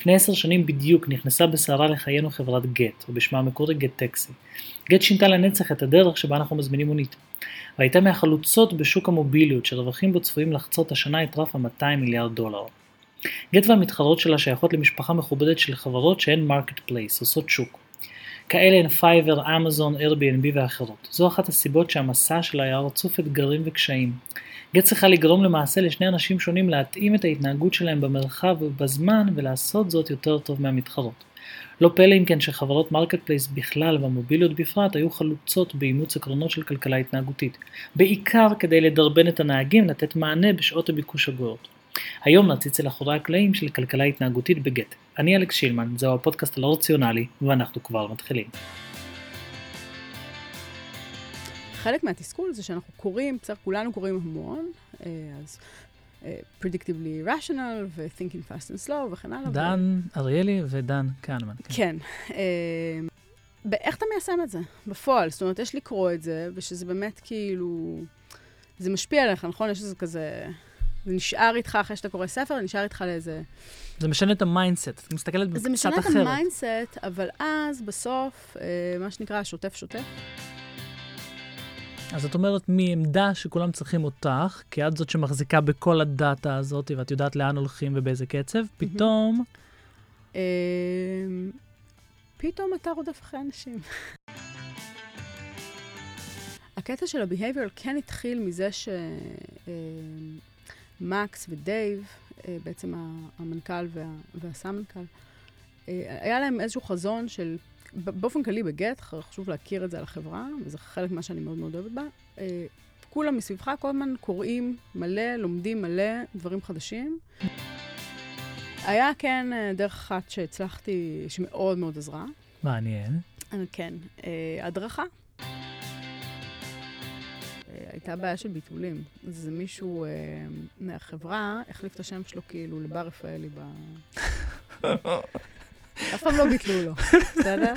לפני עשר שנים בדיוק נכנסה בסערה לחיינו חברת גט, או בשמה המקורי גט טקסי. גט שינתה לנצח את הדרך שבה אנחנו מזמינים מונית. והייתה מהחלוצות בשוק המוביליות שרווחיו בו צפויים לחצות השנה את רף ה-200 מיליארד דולר. גט והמתחרות שלה שייכות למשפחה מכובדת של חברות שהן marketplace, עושות שוק. כאלה הן Fiverr, Amazon, Airbnb ואחרות. זו אחת הסיבות שהמסע שלה היה רצוף אתגרים וקשיים. גט צריכה לגרום למעשה לשני אנשים שונים להתאים את ההתנהגות שלהם במרחב ובזמן ולעשות זאת יותר טוב מהמתחרות. לא פלא אם כן שחברות marketplace בכלל והמוביליות בפרט היו חלוצות באימוץ עקרונות של כלכלה התנהגותית. בעיקר כדי לדרבן את הנהגים לתת מענה בשעות הביקוש הגבוהות. היום נציץ אל אחורי הקלעים של כלכלה התנהגותית בגט. אני אלכס שילמן, זהו הפודקאסט הלא רציונלי, ואנחנו כבר מתחילים. חלק מהתסכול זה שאנחנו קוראים, בסדר, כולנו קוראים המון, אה, אז uh, predictably irrational ו- thinking fast and slow וכן הלאה. דן ו... אריאלי ודן כהנמן. כן. כן. Uh, איך אתה מיישם את זה בפועל? זאת אומרת, יש לקרוא את זה, ושזה באמת כאילו... זה משפיע עליך, נכון? יש איזה כזה... זה נשאר איתך אחרי שאתה קורא ספר, זה נשאר איתך לאיזה... זה משנה את ה mindset, את מסתכלת קצת אחרת. זה משנה את ה mindset, אבל אז, בסוף, אה, מה שנקרא, שוטף שוטף. אז את אומרת מעמדה שכולם צריכים אותך, כי את זאת שמחזיקה בכל ה data הזאת, ואת יודעת לאן הולכים ובאיזה קצב, פתאום... אמ, פתאום אתה רודף אחרי אנשים. הקטע של ה-behavior כן התחיל מזה שמקס אמ, ודייב, אה, בעצם המנכ"ל והסמנכ"ל, אה, היה להם איזשהו חזון של באופן כללי בגט, חשוב להכיר את זה על החברה, וזה חלק ממה שאני מאוד מאוד אוהבת בה. אה, כולם מסביבך כל הזמן קוראים מלא, לומדים מלא דברים חדשים. היה כן דרך אחת שהצלחתי, שמאוד מאוד עזרה. מעניין. כן, הדרכה. הייתה בעיה של ביטולים. אז מישהו מהחברה החליף את השם שלו כאילו לבר רפאלי ב... אף פעם לא ביטלו לו, בסדר?